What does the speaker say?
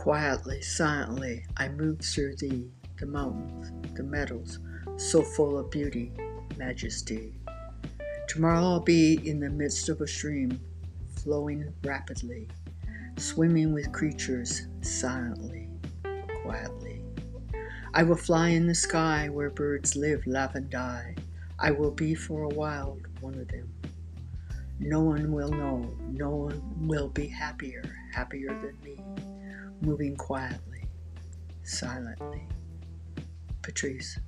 Quietly, silently, I move through thee, the mountains, the meadows, so full of beauty, majesty. Tomorrow I'll be in the midst of a stream, flowing rapidly, swimming with creatures silently, quietly. I will fly in the sky where birds live, laugh, and die. I will be for a while one of them. No one will know, no one will be happier, happier than me, moving quietly, silently. Patrice.